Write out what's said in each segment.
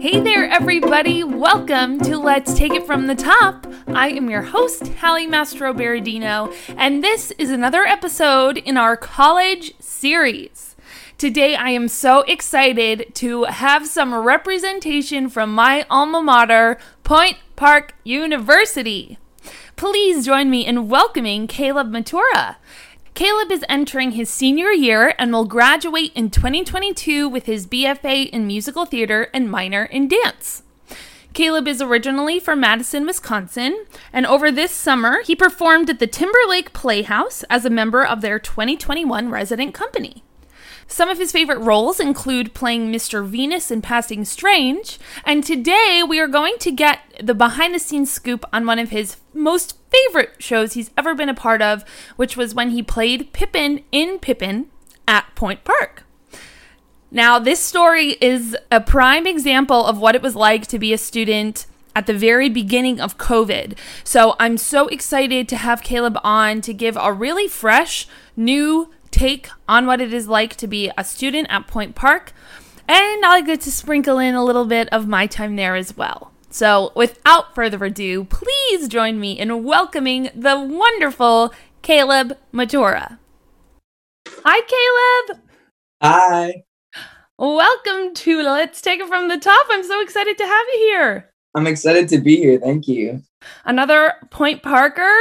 Hey there, everybody! Welcome to Let's Take It From the Top. I am your host, Hallie Mastro Berardino, and this is another episode in our college series. Today, I am so excited to have some representation from my alma mater, Point Park University. Please join me in welcoming Caleb Matura. Caleb is entering his senior year and will graduate in 2022 with his BFA in musical theater and minor in dance. Caleb is originally from Madison, Wisconsin, and over this summer, he performed at the Timberlake Playhouse as a member of their 2021 resident company. Some of his favorite roles include playing Mr. Venus in Passing Strange, and today we are going to get the behind the scenes scoop on one of his most favorite shows he's ever been a part of, which was when he played Pippin in Pippin at Point Park. Now, this story is a prime example of what it was like to be a student at the very beginning of COVID. So I'm so excited to have Caleb on to give a really fresh, new take on what it is like to be a student at Point Park. And I get to sprinkle in a little bit of my time there as well. So, without further ado, please join me in welcoming the wonderful Caleb Matura. Hi, Caleb. Hi. Welcome to Let's Take It From the Top. I'm so excited to have you here. I'm excited to be here. Thank you. Another Point Parker.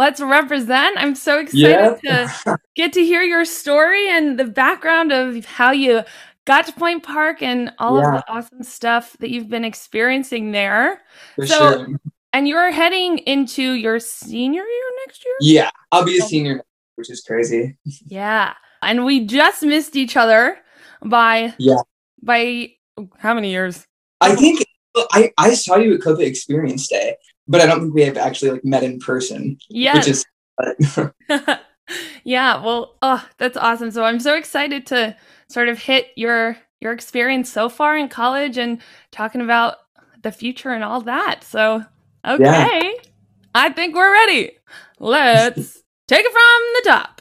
Let's represent. I'm so excited yep. to get to hear your story and the background of how you got to Point Park and all yeah. of the awesome stuff that you've been experiencing there. For so, sure. and you're heading into your senior year next year? Yeah, I'll be a senior, which is crazy. yeah. And we just missed each other by yeah by oh, how many years? I think I, I saw you at Copa Experience Day, but I don't think we have actually like met in person. Yeah. Which is yeah, well, oh, that's awesome. So I'm so excited to sort of hit your your experience so far in college and talking about the future and all that. So okay. Yeah. I think we're ready. Let's take it from the top.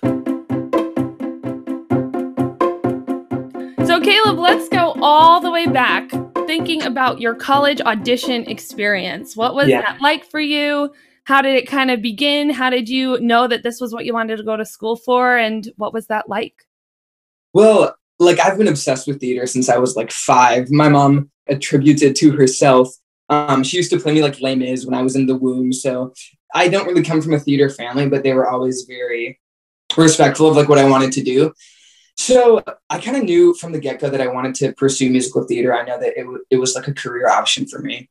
So Caleb, let's go all the way back thinking about your college audition experience. What was yeah. that like for you? How did it kind of begin? How did you know that this was what you wanted to go to school for? And what was that like? Well, like I've been obsessed with theater since I was like five. My mom attributes it to herself. Um, she used to play me like Les Mis when I was in the womb. So I don't really come from a theater family, but they were always very respectful of like what I wanted to do. So I kind of knew from the get go that I wanted to pursue musical theater. I know that it, w- it was like a career option for me.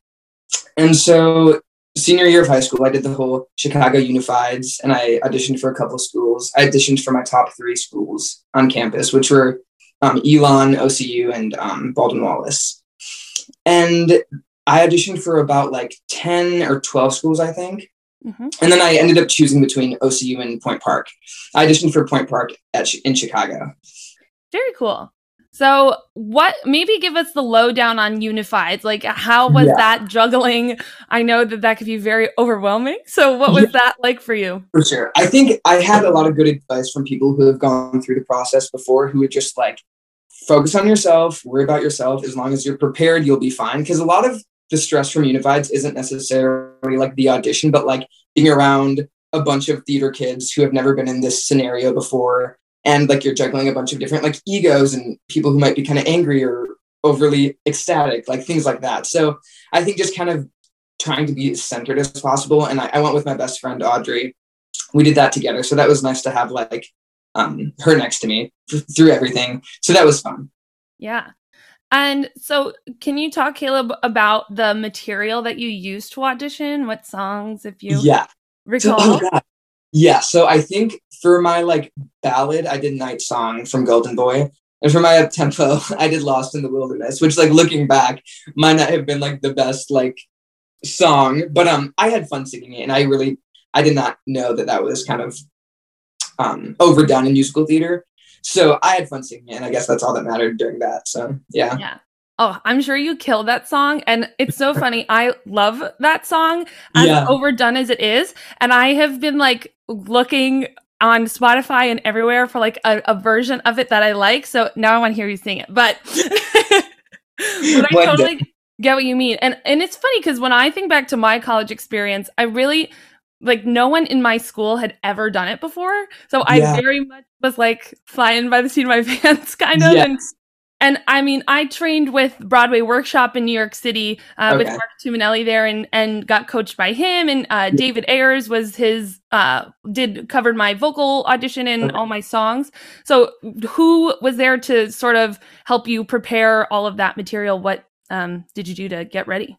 And so senior year of high school, I did the whole Chicago Unifieds and I auditioned for a couple schools. I auditioned for my top three schools on campus, which were um, Elon, OCU, and um, Baldwin Wallace. And I auditioned for about like 10 or 12 schools, I think. Mm-hmm. And then I ended up choosing between OCU and Point Park. I auditioned for Point Park at, in Chicago. Very cool. So, what maybe give us the lowdown on unified? Like, how was yeah. that juggling? I know that that could be very overwhelming. So, what was yeah. that like for you? For sure. I think I had a lot of good advice from people who have gone through the process before who would just like focus on yourself, worry about yourself. As long as you're prepared, you'll be fine. Because a lot of the stress from unifieds isn't necessarily like the audition, but like being around a bunch of theater kids who have never been in this scenario before and like you're juggling a bunch of different like egos and people who might be kind of angry or overly ecstatic like things like that. So i think just kind of trying to be as centered as possible and I, I went with my best friend audrey. We did that together so that was nice to have like um, her next to me through everything. So that was fun. Yeah and so can you talk caleb about the material that you used to audition? What songs if you yeah. Recall so, oh yeah, so I think for my like ballad, I did Night Song from Golden Boy. And for my up tempo, I did Lost in the Wilderness, which like looking back might not have been like the best like song, but um I had fun singing it and I really I did not know that that was kind of um overdone in musical theater. So I had fun singing it and I guess that's all that mattered during that. So yeah. Yeah. Oh, I'm sure you killed that song. And it's so funny. I love that song as yeah. overdone as it is. And I have been like looking on Spotify and everywhere for like a, a version of it that I like. So now I want to hear you sing it. But, but I totally get what you mean. And and it's funny because when I think back to my college experience, I really like no one in my school had ever done it before. So I Yeah. very much was like flying by the seat of my pants kind of. And Yes. and I mean, I trained with Broadway Workshop in New York City uh, with Okay. Marc Tumminelli there, and and got coached by him. And uh, David Ayers was his uh, did covered my vocal audition and Okay. all my songs. So who was there to sort of help you prepare all of that material? What um, did you do to get ready?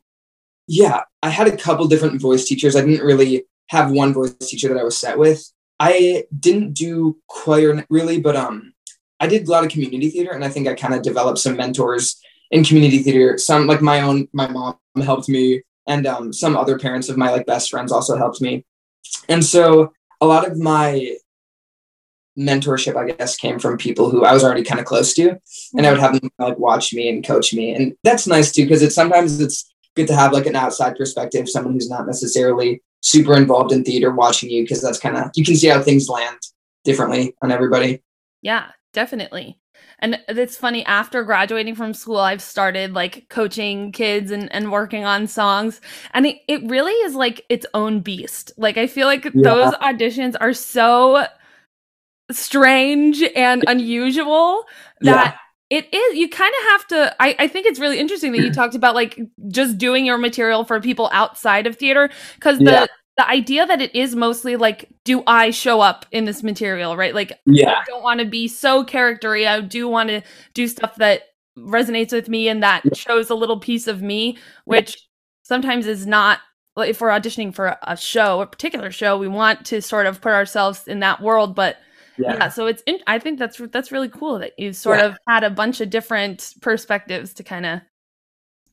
Yeah, I had a couple different voice teachers. I didn't really have one voice teacher that I was set with. I didn't do choir really, but um, I did a lot of community theater, and I think I kind of developed some mentors in community theater. Some like my own, my mom helped me, and um, some other parents of my like best friends also helped me. And so a lot of my mentorship, I guess, came from people who I was already kind of close to, and I would have them like watch me and coach me, and that's nice too because it's sometimes it's good to have like an outside perspective, someone who's not necessarily super involved in theater watching you because that's kind of you can see how things land differently on everybody. Yeah, definitely. And it's funny, after graduating from school, I've started like coaching kids and, and working on songs. And it, it really is like its own beast. Like, I feel like those auditions are so strange and unusual that it is, you kind of have to. I, I think it's really interesting that you talked about like just doing your material for people outside of theater because the, Yeah. the idea that it is mostly like, do I show up in this material, right? Like, Yeah, I don't want to be so charactery. I do want to do stuff that resonates with me and that Yeah. shows a little piece of me, which sometimes is not. If we're auditioning for a show, a particular show, we want to sort of put ourselves in that world. But yeah, yeah, so it's. In, I think that's that's really cool that you sort Yeah. of had a bunch of different perspectives to kind of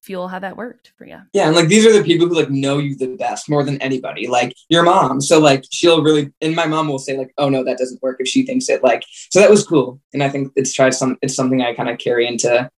fuel how that worked for you. yeah. And like these are the people who like know you the best more than anybody. Like your mom, so like she'll really, and my mom will say like, "Oh no, that doesn't work." If she thinks it, like, so that was cool, and I think it's tried some. It's something I kind of carry into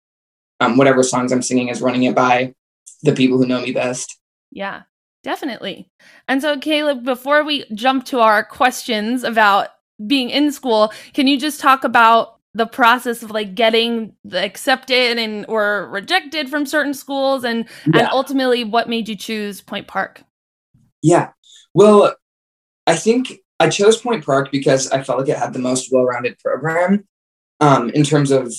um, whatever songs I'm singing is running it by the people who know me best. Yeah, definitely. And so, Caleb, before we jump to our questions about being in school, can you just talk about the process of like getting accepted and or rejected from certain schools and and ultimately what made you choose Point Park? Yeah. Well, I think I chose Point Park because I felt like it had the most well-rounded program um, in terms of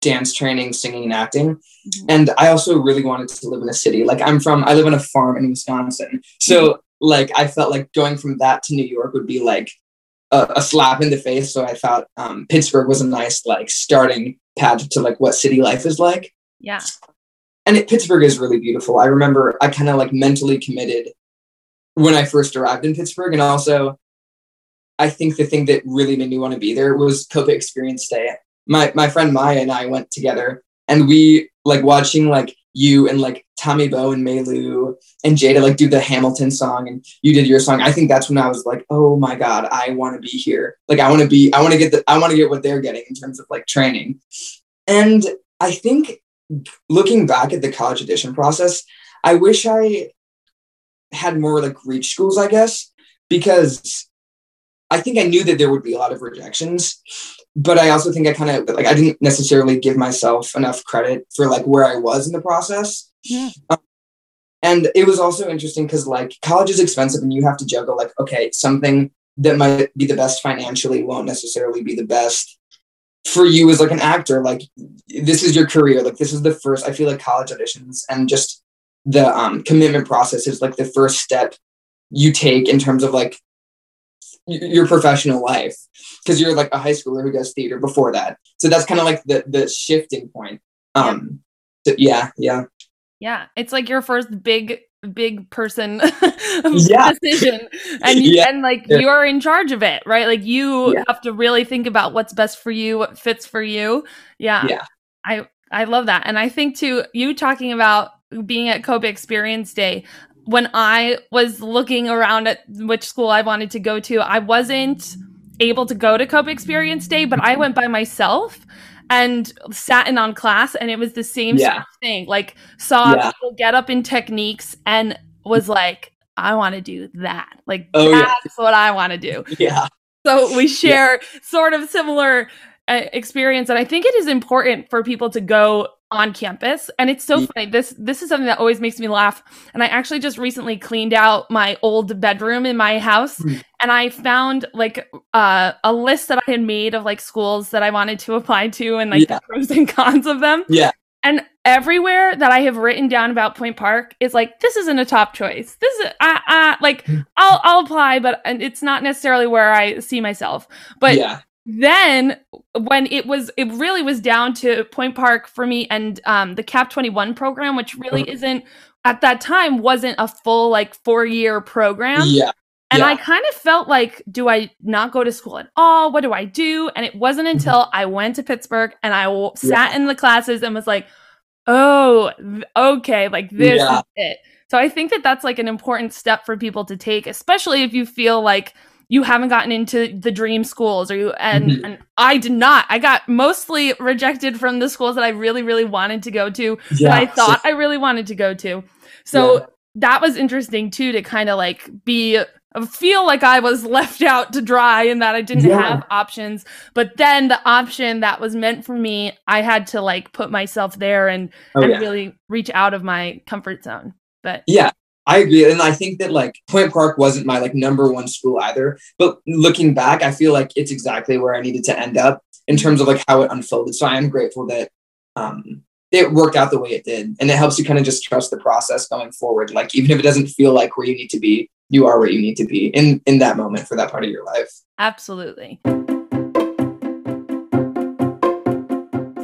dance training, singing, and acting. Mhm. And I also really wanted to live in a city. Like I'm from, I live on a farm in Wisconsin, so like I felt like going from that to New York would be like a, a slap in the face. So I thought um, Pittsburgh was a nice like starting pad to like what city life is like Yeah. and it, Pittsburgh is really beautiful. I remember I kind of like mentally committed when I first arrived in Pittsburgh, and also I think the thing that really made me want to be there was Copa Experience Day. My my friend Maya and I went together, and we like watching like you and like Tommy Bow and Melu and Jada like do the Hamilton song, and you did your song. I think that's when I was like, oh my god, I want to be here. Like I want to be, I want to get the, I want to get what they're getting in terms of like training, and I think looking back at the college audition process, I wish I had more like reach schools, I guess, because I think I knew that there would be a lot of rejections, but I also think I kind of like I didn't necessarily give myself enough credit for like where I was in the process. Yeah. Um, and it was also interesting because like college is expensive and you have to juggle like okay something that might be the best financially won't necessarily be the best for you as like an actor like this is your career like this is the first i feel like college auditions and just the um, commitment process is like the first step you take in terms of like your professional life because you're like a high schooler who does theater before that so that's kind of like the the shifting point um so yeah yeah Yeah. It's like your first big big person Yeah. decision and you, Yeah. and like Yeah. you're in charge of it right like you Yeah. have to really think about what's best for you what fits for you yeah Yeah. i i love that and i think too you talking about being at Copa experience day when i was looking around at which school i wanted to go to i wasn't able to go to Copa experience day but i mm-hmm. went by myself and sat in on class and it was the same sort of thing. Like saw Yeah. people get up in techniques and was mm-hmm. like i want to do that. Like Oh, yeah. that's what i want to do. Yeah. So we share sort of similar experience, and I think it is important for people to go on campus. And it's so funny. This this is something that always makes me laugh. And I actually just recently cleaned out my old bedroom in my house, Hmm. and I found like uh, a list that I had made of like schools that I wanted to apply to and like Yeah. the pros and cons of them. Yeah. And everywhere that I have written down about Point Park is like, this isn't a top choice. This is, uh, uh, like, Hmm. I'll, I'll apply, but and it's not necessarily where I see myself. But yeah, then when it was, it really was down to Point Park for me and um, the Cap 21 program, which really Mhm. isn't, at that time, wasn't a full like four year program. yeah, And Yeah. I kind of felt like, do I not go to school at all? What do I do? And it wasn't until I went to Pittsburgh and I w- Mm-hmm. Yeah. sat in the classes and was like, oh, okay, like this Yeah. is it. So I think that that's like an important step for people to take, especially if you feel like you haven't gotten into the dream schools or you and Mhm. and I did not. I got mostly rejected from the schools that I really really wanted to go to yeah. that I thought I really wanted to go to. So Yeah. that was interesting too to kind of like be feel like I was left out to dry and that I didn't Yeah. have options. But then the option that was meant for me, I had to like put myself there and, Oh, and yeah. really reach out of my comfort zone. But Yeah, I agree. And I think that like Point Park wasn't my like number one school either. But looking back, I feel like it's exactly where I needed to end up in terms of like how it unfolded. So I am grateful that um it worked out the way it did. And it helps you kind of just trust the process going forward. Like even if it doesn't feel like where you need to be, you are where you need to be in in that moment for that part of your life. absolutely.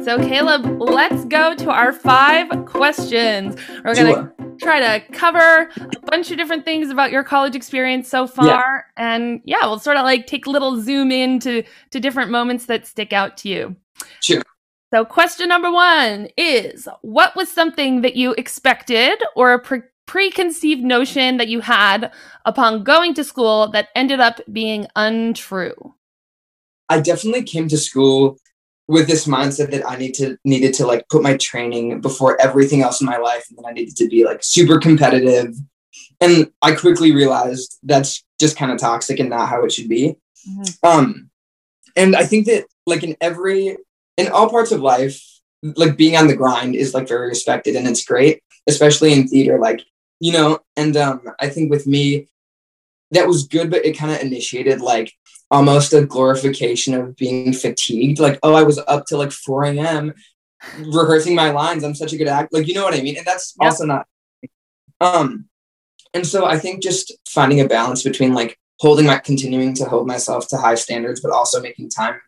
So, Caleb, let's go to our five questions. We're going to try to cover a bunch of different things about your college experience so far. And yeah we'll sort of like take a little zoom in to to different moments that stick out to you. Sure. so question number one is what was something that you expected or a pre- preconceived notion that you had upon going to school that ended up being untrue? I definitely came to school with this mindset that I need to needed to like put my training before everything else in my life, and then I needed to be like super competitive. And I quickly realized that's just kind of toxic and not how it should be. Um, and I think that like in every in all parts of life, like being on the grind is like very respected and it's great, especially in theater. Like you know, and um, I think with me, that was good, but it kind of initiated like almost a glorification of being fatigued. Like, oh, I was up till like 4 a.m. rehearsing my lines. I'm such a good act. Like, you know what I mean? And that's Yep. also not. Um, and so I think just finding a balance between like holding my continuing to hold myself to high standards, but also making time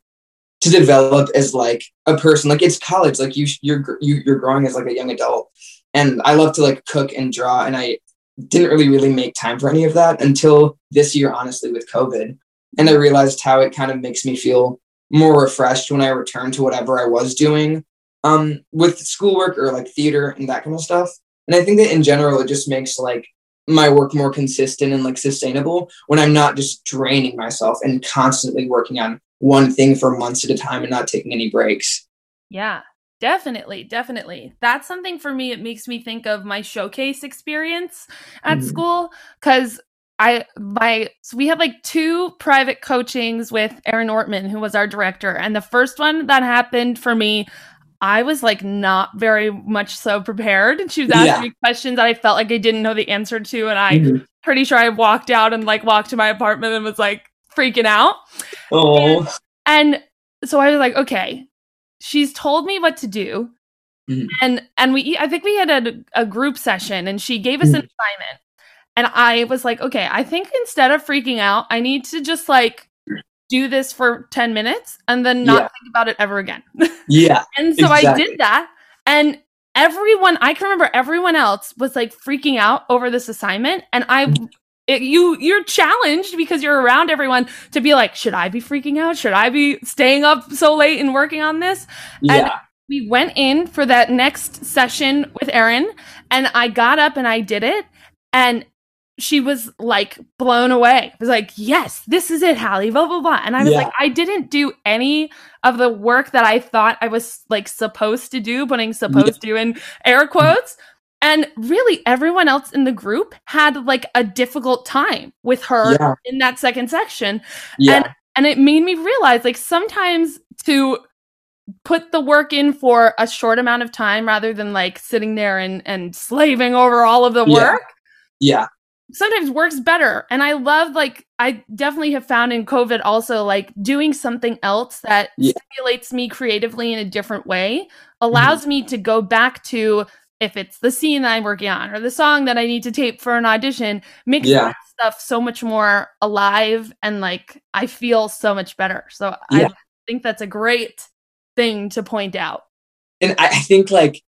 to develop as like a person. Like it's college. Like you, you're you, you're growing as like a young adult. And I love to like cook and draw, and I didn't really really make time for any of that until this year, honestly, with COVID. And I realized how it kind of makes me feel more refreshed when I return to whatever I was doing um, with schoolwork or like theater and that kind of stuff. And I think that in general, it just makes like my work more consistent and like sustainable when I'm not just draining myself and constantly working on one thing for months at a time and not taking any breaks. Yeah, definitely, definitely. That's something for me. It makes me think of my showcase experience at Mhm. school because I my so we had like two private coachings with Erin Ortman, who was our director, and the first one that happened for me. I was like not very much so prepared. And she was asking Yeah. me questions that I felt like I didn't know the answer to, and I Mhm. pretty sure I walked out and like walked to my apartment and was like freaking out. Oh, And so I was like, okay, she's told me what to do. Mhm. And and we I think we had a, a group session and she gave us an Mhm. assignment. And I was like, okay, I think instead of freaking out, I need to just like do this for 10 minutes and then not Yeah. think about it ever again. yeah. and so I did that. And everyone, I can remember everyone else was like freaking out over this assignment. And I Mm-hmm. it, you you're challenged because you're around everyone to be like should i be freaking out should i be staying up so late and working on this Yeah. we went in for that next session with Erin and I got up and I did it and she was like blown away. It was like, yes, this is it, Hallie, blah, blah, blah. And I was Yeah. like, I didn't do any of the work that I thought I was like supposed to do, putting supposed to in air quotes. And really, everyone else in the group had like a difficult time with her Yeah. in that second section yeah. and it made me realize like sometimes to put the work in for a short amount of time rather than like sitting there and and slaving over all of the work. Yeah. Sometimes works better. And I love like I definitely have found in COVID also like doing something else that Yeah. stimulates me creatively in a different way mm-hmm. allows me to go back to if it's the scene that I'm working on or the song that I need to tape for an audition, makes Yeah. that stuff so much more alive and like I feel so much better. So I think that's a great thing to point out. and I, I think like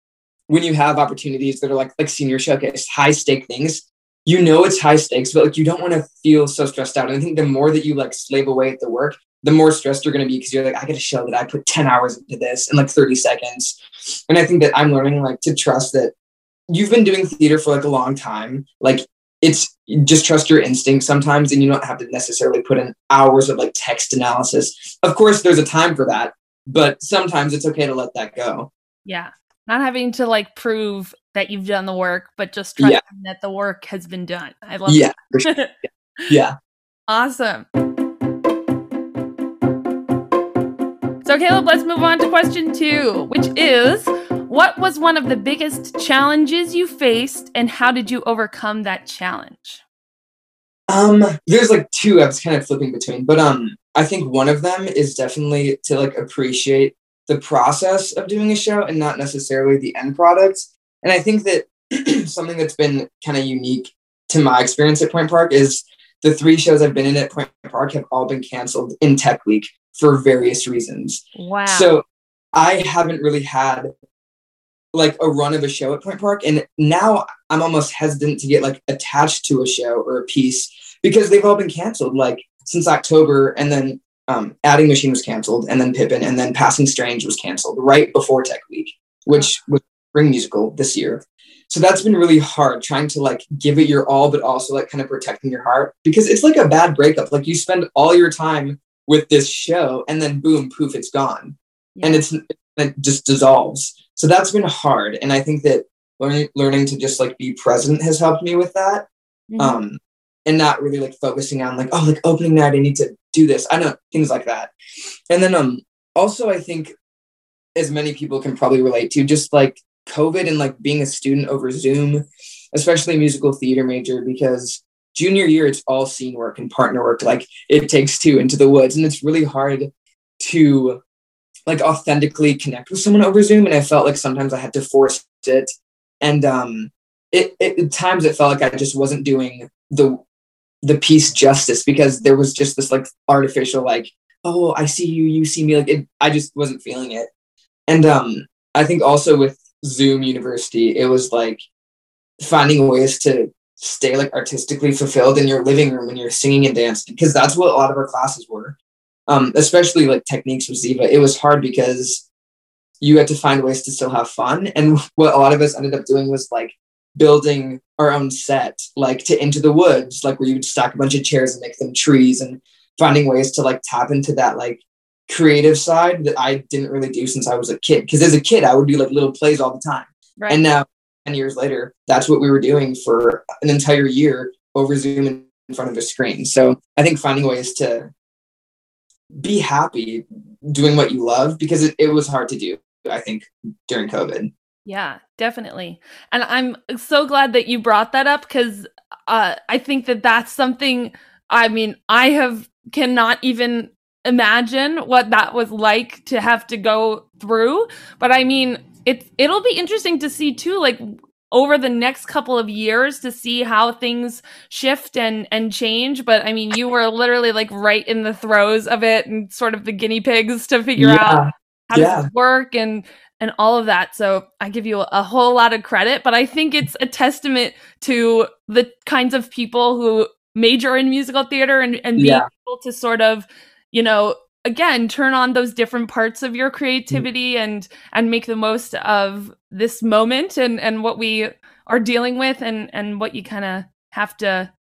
when you have opportunities that are like like senior showcase high stake things you know it's high stakes but like you don't want to feel so stressed out. And i think the more that you like slave away at the work the more stressed you're going to be because you're like i gotta show that i put 10 hours into this in like 30 seconds. And i think that i'm learning like to trust that you've been doing theater for like a long time. Like it's just trust your instinct sometimes and you don't have to necessarily put in hours of like text analysis. Of course there's a time for that but sometimes it's okay to let that go. Yeah. Not having to like prove that you've done the work, but just trusting Yeah. that the work has been done. I love that. yeah sure. that. yeah awesome. So, Caleb, let's move on to question two, which is what was one of the biggest challenges you faced and how did you overcome that challenge? Um, there's like two I was kind of flipping between, but um, I think one of them is definitely to like appreciate the process of doing a show and not necessarily the end product. And I think that something that's been kind of unique to my experience at Point Park is the three shows I've been in at Point Park have all been canceled in Tech Week for various reasons. Wow. So I haven't really had like a run of a show at Point Park, and now I'm almost hesitant to get like attached to a show or a piece because they've all been canceled like since October, and then um, Adding Machine was canceled, and then Pippin, and then Passing Strange was canceled right before Tech Week, which was spring musical this year. So that's been really hard trying to like give it your all, but also like kind of protecting your heart because it's like a bad breakup. Like you spend all your time with this show, and then boom, poof, it's gone and it's it just dissolves. So that's been hard, and I think that learning learning to just like be present has helped me with that, Mhm. um, and not really like focusing on like oh like opening night I need to do this. I know things like that, and then um also I think as many people can probably relate to just like COVID and like being a student over Zoom, especially musical theater major because junior year it's all scene work and partner work. Like it takes two into the woods and it's really hard to like authentically connect with someone over Zoom, and I felt like sometimes I had to force it, and um, it, it at times it felt like I just wasn't doing the the piece justice because there was just this like artificial like oh I see you you see me like it, I just wasn't feeling it, and um, I think also with Zoom University it was like finding ways to stay like artistically fulfilled in your living room when you're singing and dancing because that's what a lot of our classes were um, especially like techniques with Ziva, it was hard because you had to find ways to still have fun. And what a lot of us ended up doing was like building our own set, like to Into the Woods, like where you would stack a bunch of chairs and make them trees and finding ways to like tap into that like creative side that I didn't really do since I was a kid. Because as a kid, I would do like little plays all the time. right. And now, 10 years later, that's what we were doing for an entire year over Zoom in front of a screen. So I think finding ways to be happy doing what you love because it, it was hard to do, I think, during COVID. Yeah, definitely. And I'm so glad that you brought that up because uh, I think that that's something, I mean, I have cannot even imagine what that was like to have to go through. But I mean, it, it'll be interesting to see too, like over the next couple of years to see how things shift and and change but i mean you were literally like right in the throes of it and sort of the guinea pigs to figure out how does Yeah. this work and and all of that so i give you a whole lot of credit but i think it's a testament to the kinds of people who major in musical theater and, and being Yeah. able to sort of you know again turn on those different parts of your mm. creativity and and make the most of this moment and and what we are dealing with and and what you kind of have to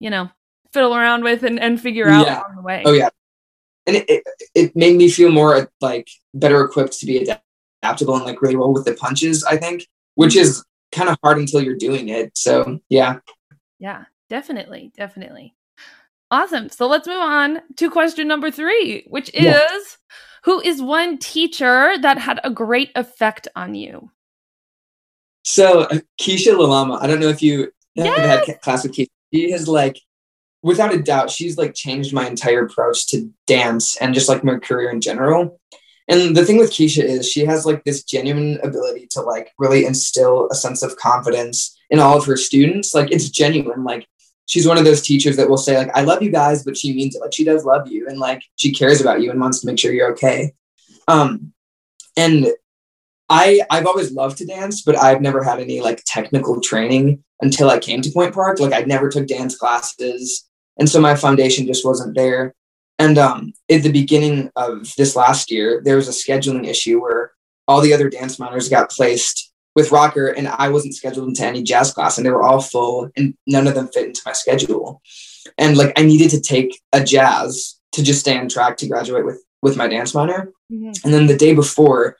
you know fiddle around with and, and figure out Yeah. along the way Oh, yeah. And it, it, it made me feel more like better equipped to be adaptable and like really roll with the punches, I think, which mm. is kind of hard until you're doing it. So, yeah. Yeah, definitely, definitely. Awesome. So let's move on to question number three, which is Yeah. who is one teacher that had a great effect on you? So uh, Kiesha Lalama, I don't know if you have had class with Kiesha. She has like, without a doubt, she's like changed my entire approach to dance and just like my career in general. And the thing with Kiesha is she has like this genuine ability to like really instill a sense of confidence in all of her students. Like it's genuine. Like she's one of those teachers that will say like, I love you guys, but she means it. Like she does love you and like she cares about you and wants to make sure you're okay. Um, and I I've always loved to dance, but I've never had any like technical training until I came to Point Park. Like I never took dance classes, and so my foundation just wasn't there. And um, at the beginning of this last year, there was a scheduling issue where all the other dance minors got placed with rocker, and I wasn't scheduled into any jazz class, and they were all full, and none of them fit into my schedule. And like I needed to take a jazz to just stay on track to graduate with with my dance minor. Mm-hmm. And then the day before,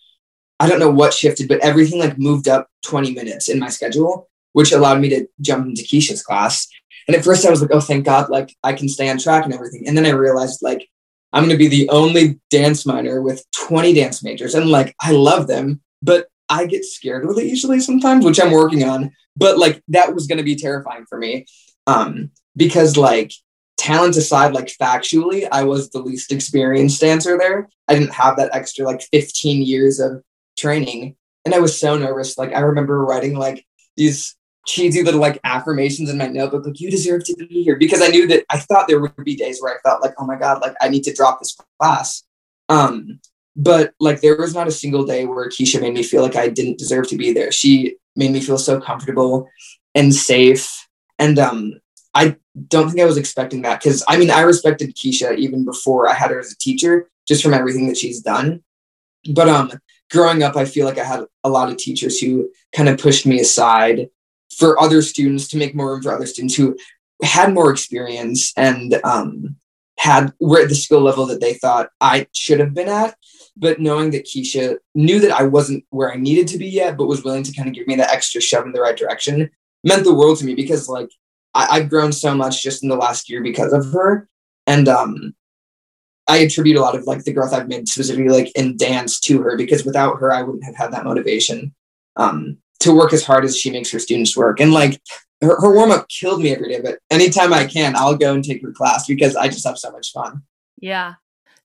I don't know what shifted, but everything like moved up 20 minutes in my schedule, which allowed me to jump into Kiesha's class. And at first I was like, oh, thank God, like I can stay on track and everything. And then I realized like I'm going to be the only dance minor with 20 dance majors. And like I love them, but I get scared really easily sometimes, which I'm working on. But like that was going to be terrifying for me um, because like talent aside, like factually, I was the least experienced dancer there. I didn't have that extra like 15 years of training. And I was so nervous. Like I remember writing like these cheesy little like affirmations in my notebook, like you deserve to be here. Because I knew that I thought there would be days where I felt like, oh my God, like I need to drop this class. Um, but like there was not a single day where Kiesha made me feel like I didn't deserve to be there. She made me feel so comfortable and safe. And um I don't think I was expecting that because I mean I respected Kiesha even before I had her as a teacher, just from everything that she's done. But um growing up, I feel like I had a lot of teachers who kind of pushed me aside for other students to make more room for other students who had more experience and um, had were at the skill level that they thought I should have been at. But knowing that Kiesha knew that I wasn't where I needed to be yet, but was willing to kind of give me that extra shove in the right direction, meant the world to me because like I, I've grown so much just in the last year because of her. And um, I attribute a lot of like the growth I've made specifically like in dance to her because without her, I wouldn't have had that motivation um, to work as hard as she makes her students work. And like her, her warm up killed me every day, but anytime I can, I'll go and take her class because I just have so much fun. Yeah.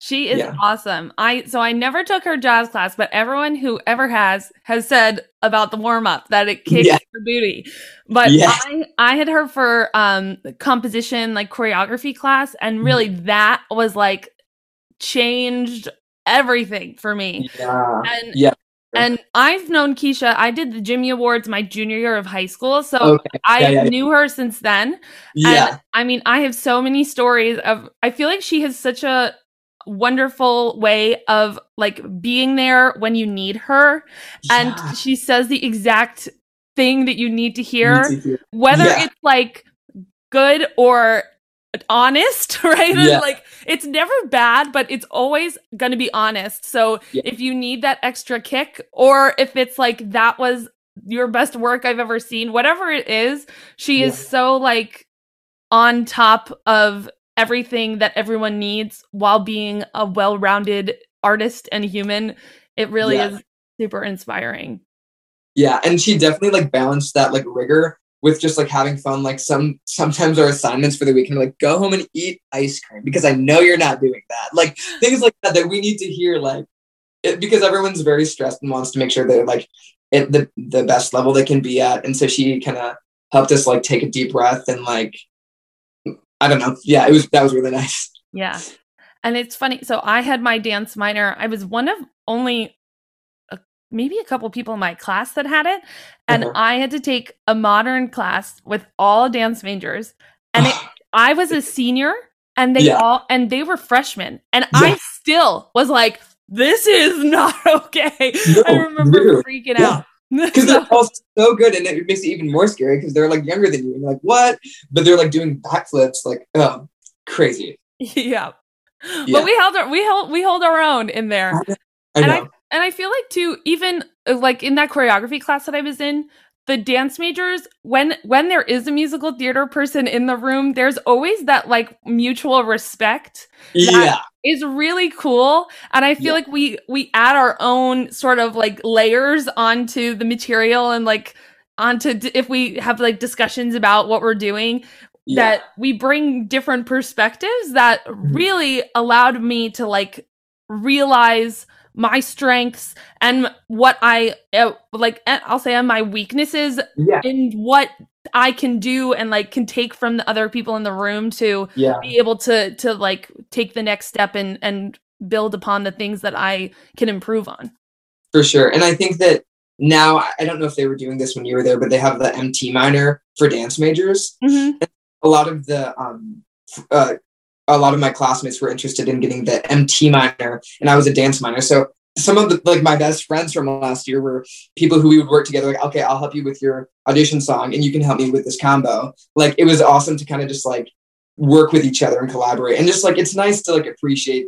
She is Yeah. awesome. I so I never took her jazz class, but everyone who ever has has said about the warm up that it kicks Yeah. your booty. But Yeah. I I had her for um composition like choreography class Mm-hmm. and really that was like changed everything for me. Yeah. And Yeah. and I've known Kiesha. I did the Jimmy Awards my junior year of high school, so Okay. I Yeah, yeah, yeah. knew her since then. Yeah. And I mean, I have so many stories of I feel like she has such a wonderful way of like being there when you need her and she says the exact thing that you need to hear Me too. whether Yeah. it's like good or honest right Yeah. like it's never bad but it's always going to be honest so Yeah. if you need that extra kick or if it's like that was your best work I've ever seen whatever it is she is so like on top of everything that everyone needs while being a well-rounded artist and human it really Yeah. is super inspiring Yeah, and she definitely like balanced that like rigor with just like having fun. Like some sometimes our assignments for the weekend are like go home and eat ice cream because I know you're not doing that. Like things like that that we need to hear like it, because everyone's very stressed and wants to make sure they're like at the the best level they can be at. And so she kind of helped us like take a deep breath and like I don't know. Yeah, it was that was really nice. Yeah. And it's funny. So I had my dance minor. I was one of only a, maybe a couple people in my class that had it. And Uh-huh. I had to take a modern class with all dance majors. And it, I was a senior and they Yeah. all, and they were freshmen. And Yeah. I still was like, this is not okay. No, I remember freaking Yeah. out. because they're all so good and it makes it even more scary because they're like younger than you and you're like what but they're like doing backflips like oh crazy yeah. Yeah. But we held our, we held, we hold our own in there. i And know And I feel like too, even like in that choreography class that I was in, the dance majors when when there is a musical theater person in the room there's always that like mutual respect yeah is really cool and i feel Yeah. like we we add our own sort of like layers onto the material and like onto d- if we have like discussions about what we're doing yeah that we bring different perspectives that Mm-hmm. really allowed me to like realize my strengths and what I uh, like eh, I'll say and my weaknesses yeah. in what I can do and like can take from the other people in the room to yeah. be able to to like take the next step and and build upon the things that I can improve on. for sure. And i think that now I- i don't know if they were doing this when you were there but they have the mt minor for dance majors. A lot of the um uh, a lot of my classmates were interested in getting the MT minor, and I was a dance minor. So some of the like my best friends from last year were people who we would work together. Like, okay, I'll help you with your audition song, and you can help me with this combo. Like, it was awesome to kind of just like work with each other and collaborate, and just like it's nice to like appreciate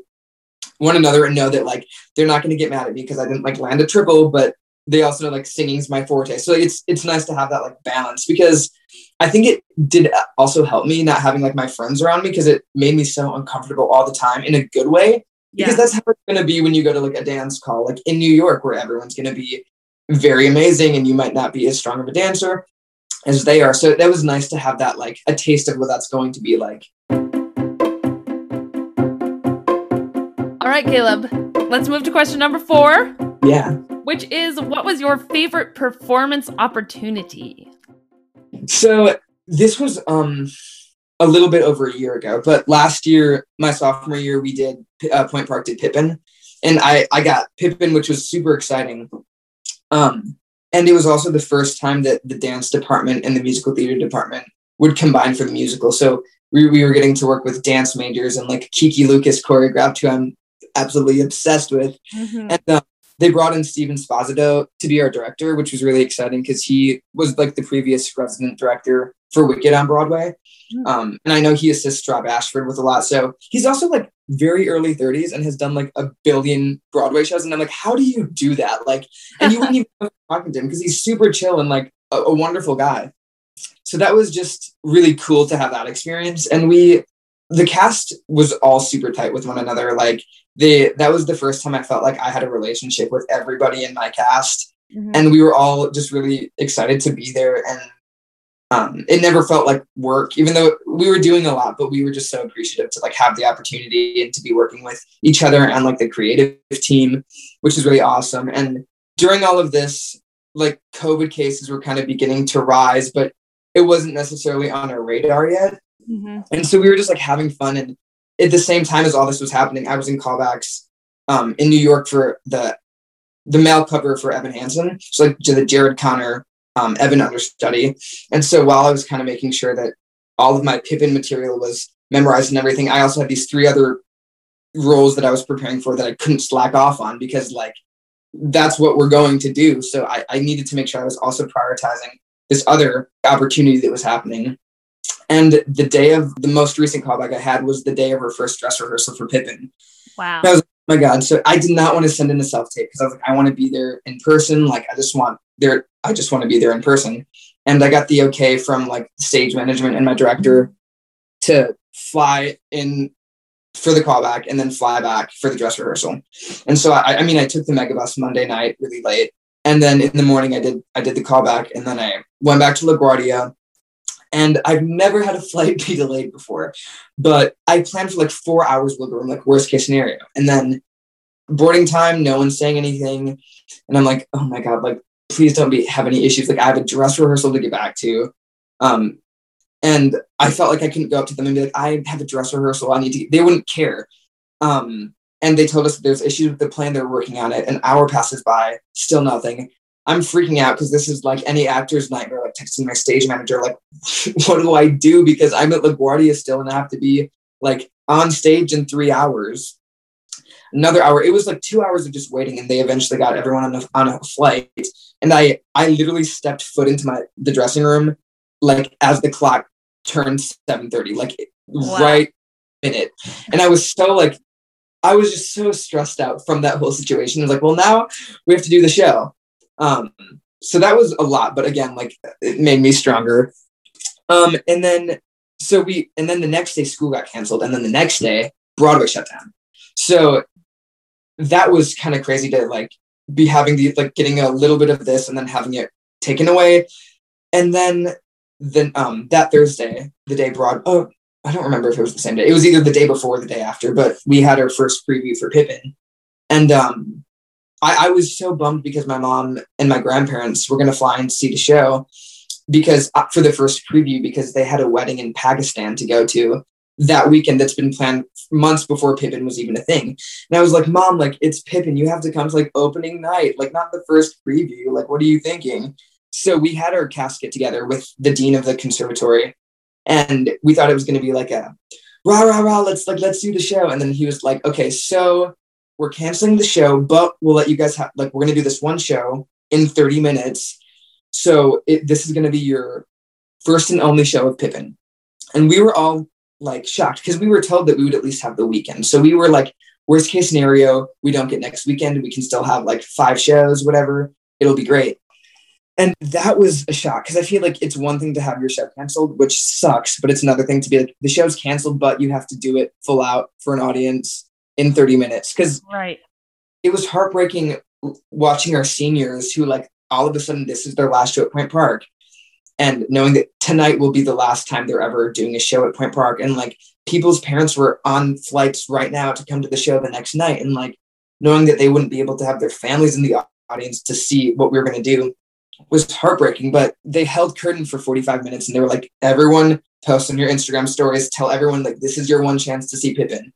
one another and know that like they're not going to get mad at me because I didn't like land a triple, but they also know like singing's my forte. So it's it's nice to have that like balance because I think it did also help me not having like my friends around me because it made me so uncomfortable all the time in a good way. Yeah. Because that's how it's gonna be when you go to like a dance call, like in New York, where everyone's gonna be very amazing and you might not be as strong of a dancer as they are. So that was nice to have that like a taste of what that's going to be like. All right, Caleb. Let's move to question number 4, Yeah. which is what was your favorite performance opportunity? So this was um a little bit over a year ago, but last year, my sophomore year, we did uh, Point Park did Pippin, and I I got Pippin, which was super exciting. Um, and it was also the first time that the dance department and the musical theater department would combine for the musical. So we we were getting to work with dance majors and like Kiki Lucas choreographed, who I'm absolutely obsessed with. And uh, they brought in Steven Sposito to be our director, which was really exciting because he was like the previous resident director for Wicked on Broadway. Mm. Um, and I know he assists Rob Ashford with a lot. So he's also like very early 30s and has done like a billion Broadway shows. And I'm like, how do you do that? Like, and you wouldn't even know talking to him because he's super chill and like a, a wonderful guy. So that was just really cool to have that experience. And we, the cast was all super tight with one another. Like, they that was the first time I felt like I had a relationship with everybody in my cast, Mhm. and we were all just really excited to be there. And um, it never felt like work, even though we were doing a lot. But we were just so appreciative to like have the opportunity and to be working with each other and like the creative team, which is really awesome. And during all of this, like COVID cases were kind of beginning to rise, but it wasn't necessarily on our radar yet. Mhm. And so we were just like having fun. And at the same time as all this was happening, I was in callbacks um, in New York for the the male cover for Evan Hansen. So like to the Jared Connor um, Evan understudy. And so while I was kind of making sure that all of my Pippin material was memorized and everything, I also had these three other roles that I was preparing for that I couldn't slack off on because like that's what we're going to do. So I, I needed to make sure I was also prioritizing this other opportunity that was happening. And the day of the most recent callback I had was the day of her first dress rehearsal for Pippin. Wow. That was- Oh my God. So I did not want to send in a self tape because I was like, I want to be there in person. Like, I just want there, I just want to be there in person. And I got the okay from like stage management and my director to fly in for the callback and then fly back for the dress rehearsal. And so I, I mean, I took the megabus Monday night really late. And then in the morning I did I did the callback and then I went back to LaGuardia. And I've never had a flight be delayed before, but I planned for like four hours wiggle room, like worst case scenario. And then boarding time, no one's saying anything. And I'm like, oh my God, like please don't be have any issues. Like I have a dress rehearsal to get back to. Um, and I felt like I couldn't go up to them and be like, I have a dress rehearsal. I need to. They wouldn't care. Um, and they told us there's issues with the plan. They're working on it. An hour passes by, still nothing. I'm freaking out because this is like any actor's nightmare. Like texting my stage manager, like, what do I do? Because I'm at LaGuardia still and I have to be like on stage in three hours. Another hour. It was like two hours of just waiting, and they eventually got everyone on a, on a flight. And I I literally stepped foot into my the dressing room like as the clock turned 7:30, like Wow. right in it. And I was so like I was just so stressed out from that whole situation. I was like, well, now we have to do the show. Um, so that was a lot, but again, like it made me stronger. Um, and then so we and then the next day school got canceled, and then the next day Broadway shut down. So that was kind of crazy to like be having the like getting a little bit of this and then having it taken away. And then then um that Thursday, the day broad oh I don't remember if it was the same day. It was either the day before or the day after, but we had our first preview for Pippin. And um I, I was so bummed because my mom and my grandparents were gonna fly and see the show because uh, for the first preview because they had a wedding in Pakistan to go to that weekend that's been planned months before Pippin was even a thing. And I was like, Mom, like it's Pippin. You have to come to like opening night, like not the first preview. Like, what are you thinking? So we had our casket together with the dean of the conservatory, and we thought it was going to be like a rah rah rah. Let's like let's do the show. And then he was like, Okay, so we're canceling the show, but we'll let you guys have like we're to do this one show in 30 minutes. So it, this is to be your first and only show of Pippin. And we were all like shocked because we were told that we would at least have the weekend. So we were like, worst case scenario, we don't get next weekend. We can still have like five shows, whatever. It'll be great. And that was a shock because I feel like it's one thing to have your show canceled, which sucks, but it's another thing to be like, the show's canceled, but you have to do it full out for an audience in 30 minutes. Because right. it was heartbreaking watching our seniors who, like, all of a sudden, this is their last show at Point Park and knowing that tonight will be the last time they're ever doing a show at Point Park. And like people's parents were on flights right now to come to the show the next night. And like knowing that they wouldn't be able to have their families in the audience to see what we were going to do was heartbreaking. But they held curtain for 45 minutes and they were like, everyone post on your Instagram stories, tell everyone like this is your one chance to see Pippin.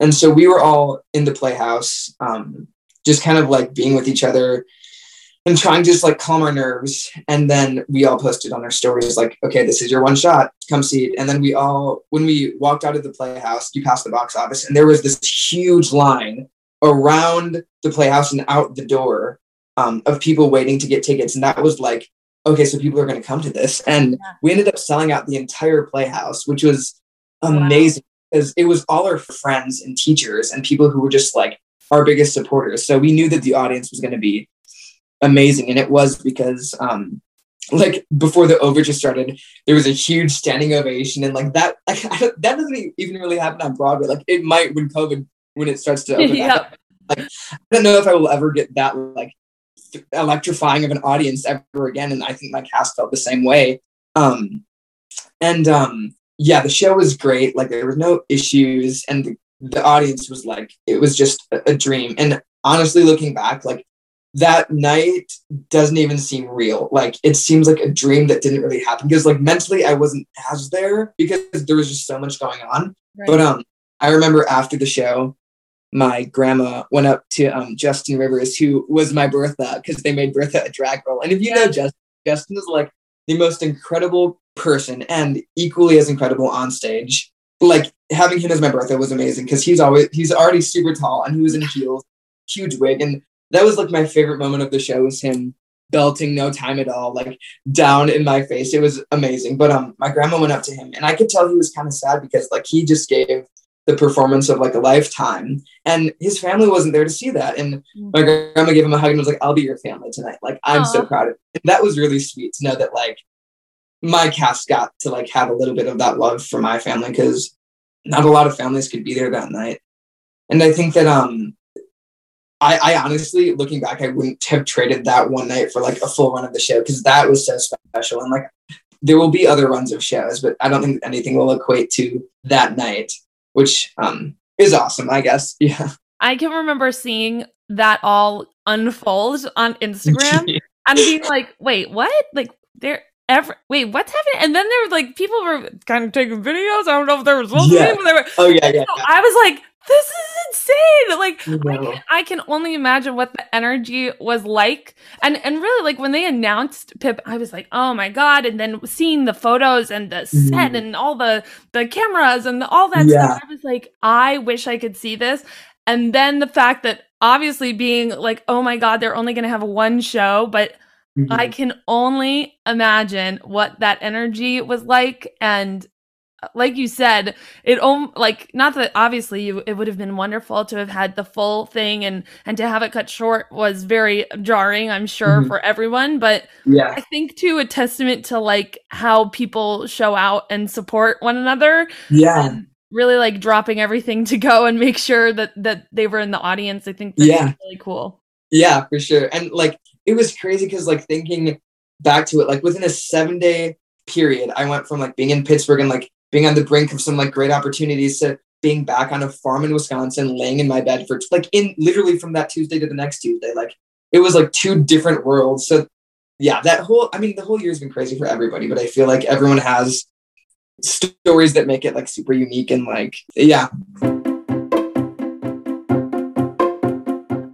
And so we were all in the playhouse, um, just kind of like being with each other, and trying to just like calm our nerves. And then we all posted on our stories like, okay, this is your one shot, come see it. And then we all, when we walked out of the playhouse, you passed the box office, and there was this huge line around the playhouse and out the door um, of people waiting to get tickets. And that was like, okay, so people are going to come to this. And yeah. we ended up selling out the entire playhouse, which was amazing because it was all our friends and teachers and people who were just like our biggest supporters. So we knew that the audience was going to be amazing. And it was because, um, like before the overture started, there was a huge standing ovation, and like that, like, that doesn't even really happen on Broadway. Like it might when COVID, when it starts to open yep. up. Like I don't know if I will ever get that like electrifying of an audience ever again, and I think my cast felt the same way. Um, and um, yeah, the show was great. Like there were no issues, and the, the audience was like it was just a, a dream. And honestly, looking back, like that night doesn't even seem real. Like it seems like a dream that didn't really happen because like mentally I wasn't as there because there was just so much going on. Right. But um I remember after the show, my grandma went up to um Justin Rivers, who was my Bertha, because they made Bertha a drag girl. And if you yeah. know Justin, Justin is like the most incredible person and equally as incredible on stage. Like having him as my Bertha was amazing because he's always he's already super tall and he was in heels, huge wig, and that was like my favorite moment of the show was him belting no time at all like down in my face it was amazing but um my grandma went up to him and i could tell he was kind of sad because like he just gave the performance of like a lifetime and his family wasn't there to see that and mm-hmm. my grandma gave him a hug and was like i'll be your family tonight like i'm Aww. so proud of it. that was really sweet to know that like my cast got to like have a little bit of that love for my family because not a lot of families could be there that night and i think that um I, I honestly, looking back, I wouldn't have traded that one night for like a full run of the show because that was so special. And like, there will be other runs of shows, but I don't think anything will equate to that night, which um, is awesome, I guess. Yeah. I can remember seeing that all unfold on Instagram and being like, wait, what? Like, there, Ever, wait, what's happening? And then there were like people were kind of taking videos. I don't know if there was yeah. But were, oh yeah, yeah, so I was like, this is insane. Like I can, I can, only imagine what the energy was like. And and really like when they announced Pip, I was like, oh my God. And then seeing the photos and the set mm-hmm. and all the the cameras and the, all that yeah. stuff, I was like, I wish I could see this. And then the fact that obviously being like, oh my God, they're only gonna have one show, but mm-hmm. I can only imagine what that energy was like. And like you said, it om- like not that obviously you, it would have been wonderful to have had the full thing and and to have it cut short was very jarring, I'm sure Mhm. for everyone, but Yeah. I think too a testament to like how people show out and support one another Yeah. and really like dropping everything to go and make sure that that they were in the audience. I think that's Yeah. really cool. Yeah, for sure. And like it was crazy because like thinking back to it, like within a seven day period, I went from like being in Pittsburgh and like being on the brink of some like great opportunities to being back on a farm in Wisconsin, laying in my bed for like in literally from that Tuesday to the next Tuesday. Like it was like two different worlds. So yeah, that whole I mean the whole year has been crazy for everybody, but I feel like everyone has stories that make it like super unique and like yeah.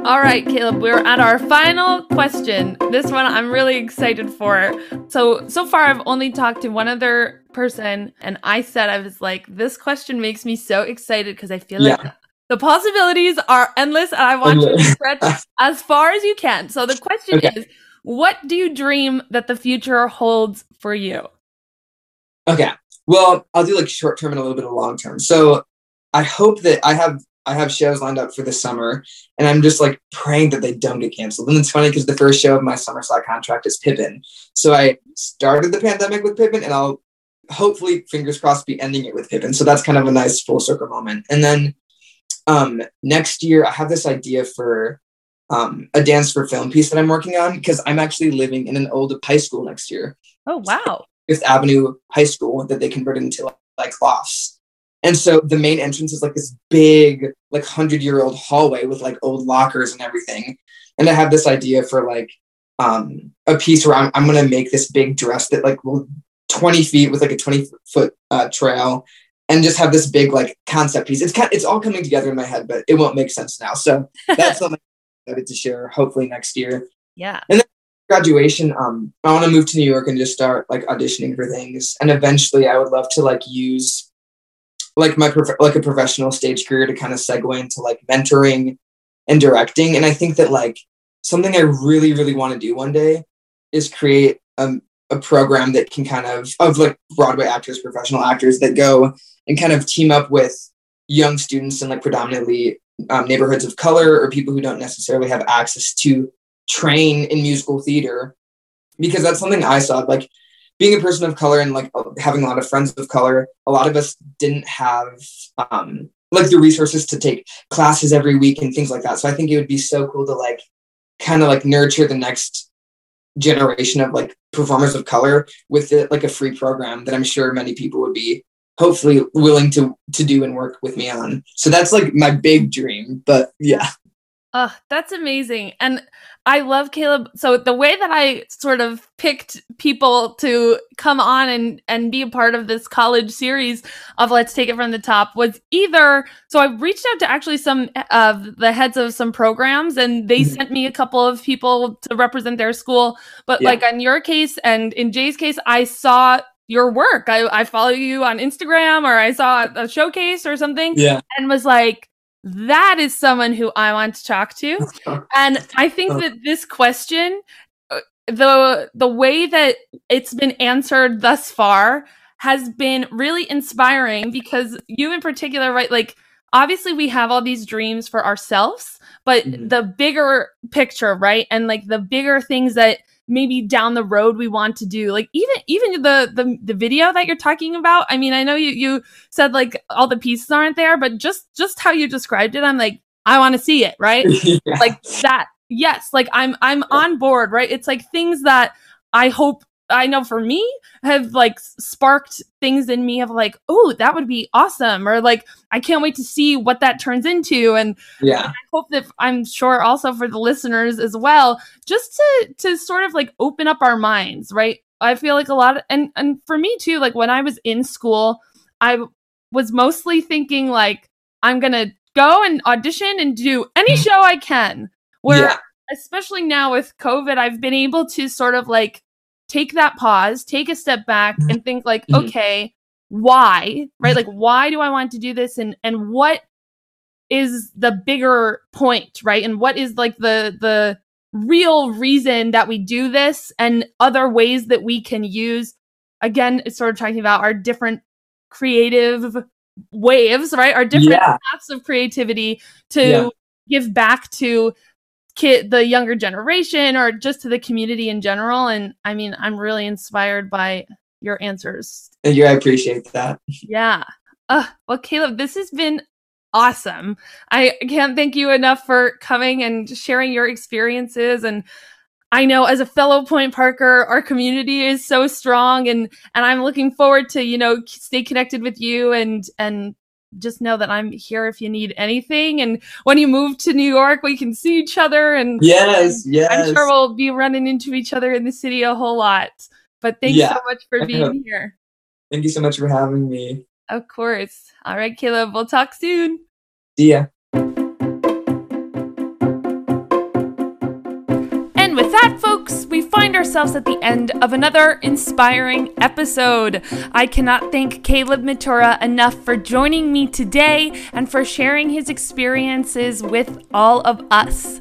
All right, Caleb, we're at our final question. This one I'm really excited for. So, so far I've only talked to one other person, and I said, I was like, this question makes me so excited because I feel like the possibilities are endless, and I want you to stretch as far as you can. So, the question Okay. is, what do you dream that the future holds for you? Okay. Well, I'll do like short term and a little bit of long term. So I hope that I have I have shows lined up for the summer, and I'm just like praying that they don't get canceled. And it's funny because the first show of my summer slot contract is Pippin. So I started the pandemic with Pippin, and I'll hopefully, fingers crossed, be ending it with Pippin. So that's kind of a nice full circle moment. And then um, next year, I have this idea for um, a dance for film piece that I'm working on because I'm actually living in an old high school next year. Oh, wow. Fifth Avenue High School that they converted into like lofts. And so the main entrance is like this big, like hundred year old hallway with like old lockers and everything. And I have this idea for like um, a piece where I'm, I'm gonna make this big dress that like will 20 feet with like a 20 foot uh, trail and just have this big like concept piece. It's kind it's all coming together in my head, but it won't make sense now. So that's something I'm excited to share hopefully next year Yeah. And then graduation, um, I want to move to New York and just start like auditioning for things. And eventually, I would love to like use like my prof- like a professional stage career to kind of segue into like mentoring and directing. And I think that like something I really really want to do one day is create um, a program that can kind of of like Broadway actors, professional actors that go and kind of team up with young students in like predominantly um, neighborhoods of color or people who don't necessarily have access to train in musical theater because that's something I saw. Like being a person of color and like having a lot of friends of color, a lot of us didn't have um, like the resources to take classes every week and things like that. So I think it would be so cool to like kind of like nurture the next generation of like performers of color with it, like a free program that I'm sure many people would be hopefully willing to to do and work with me on. So that's like my big dream. But yeah. Oh, that's amazing. And I love Caleb. So the way that I sort of picked people to come on and and be a part of this college series of Let's Take It from the Top was either so I reached out to actually some of the heads of some programs and they Mhm. sent me a couple of people to represent their school. But Yeah. like on your case and in Jay's case, I saw your work. I, I follow you on Instagram or I saw a showcase or something Yeah. and was like, that is someone who I want to talk to. And I think Oh. that this question, uh, the the way that it's been answered thus far has been really inspiring because you in particular, right? Like obviously we have all these dreams for ourselves, but Mhm. the bigger picture, right? And like the bigger things that maybe down the road we want to do like even even the the the video that you're talking about i mean i know you you said like all the pieces aren't there but just just how you described it i'm like i want to see it right? Yeah. like that yes like i'm i'm on board right? It's like things that i hope i know for me have like sparked things in me of like oh that would be awesome or like i can't wait to see what that turns into and yeah. I hope that I'm sure also for the listeners as well, just to to sort of like open up our minds, right? I feel like a lot of, and and for me too, like when I was in school, I was mostly thinking like I'm gonna go and audition and do any mm-hmm. show I can. Where Yeah. especially now with COVID, I've been able to sort of like take that pause, take a step back and think like, Mhm. okay, why? Right? Like why do I want to do this and and what is the bigger point, right? And what is like the the real reason that we do this and other ways that we can use again it's sort of talking about our different creative waves, right? Our different Yeah. paths of creativity to Yeah. give back to kid the younger generation or just to the community in general. And I mean, I'm really inspired by your answers. You. I appreciate that. Yeah. Uh, well, Caleb, this has been awesome. I can't thank you enough for coming and sharing your experiences. And I know as a fellow Point Parker, our community is so strong, and and I'm looking forward to you know stay connected with you and and just know that I'm here if you need anything. And when you move to New York, we can see each other, and Yes, yes. I'm sure we'll be running into each other in the city a whole lot. But thanks Yeah. so much for being here. Thank you so much for having me. Of course. All right, Caleb, we'll talk soon. See ya. Ourselves at the end of another inspiring episode. I cannot thank Caleb Matura enough for joining me today and for sharing his experiences with all of us.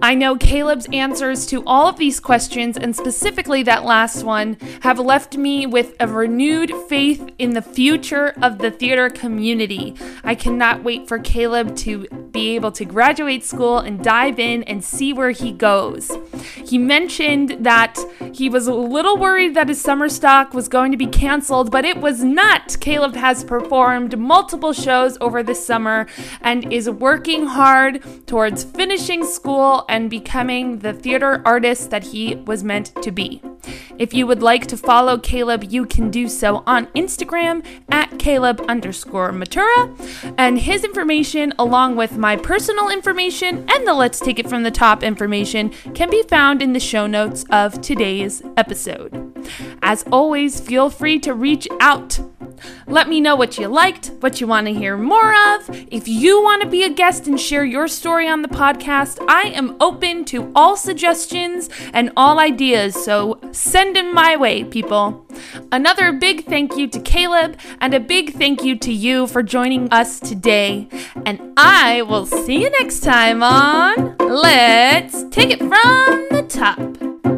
I know Caleb's answers to all of these questions, and specifically that last one, have left me with a renewed faith in the future of the theater community. I cannot wait for Caleb to be able to graduate school and dive in and see where he goes. He mentioned that he was a little worried that his summer stock was going to be canceled, but it was not. Caleb has performed multiple shows over the summer and is working hard towards finishing school and becoming the theater artist that he was meant to be. If you would like to follow Caleb, you can do so on Instagram at Caleb underscore Matura. And his information, along with my personal information and the Let's Take It From the Top information, can be found in the show notes of today's episode. As always, feel free to reach out. Let me know what you liked, what you want to hear more of. If you want to be a guest and share your story on the podcast, I am open to all suggestions and all ideas, so send them my way, people. Another big thank you to Caleb and a big thank you to you for joining us today. And I will see you next time on Let's Take It From the Top.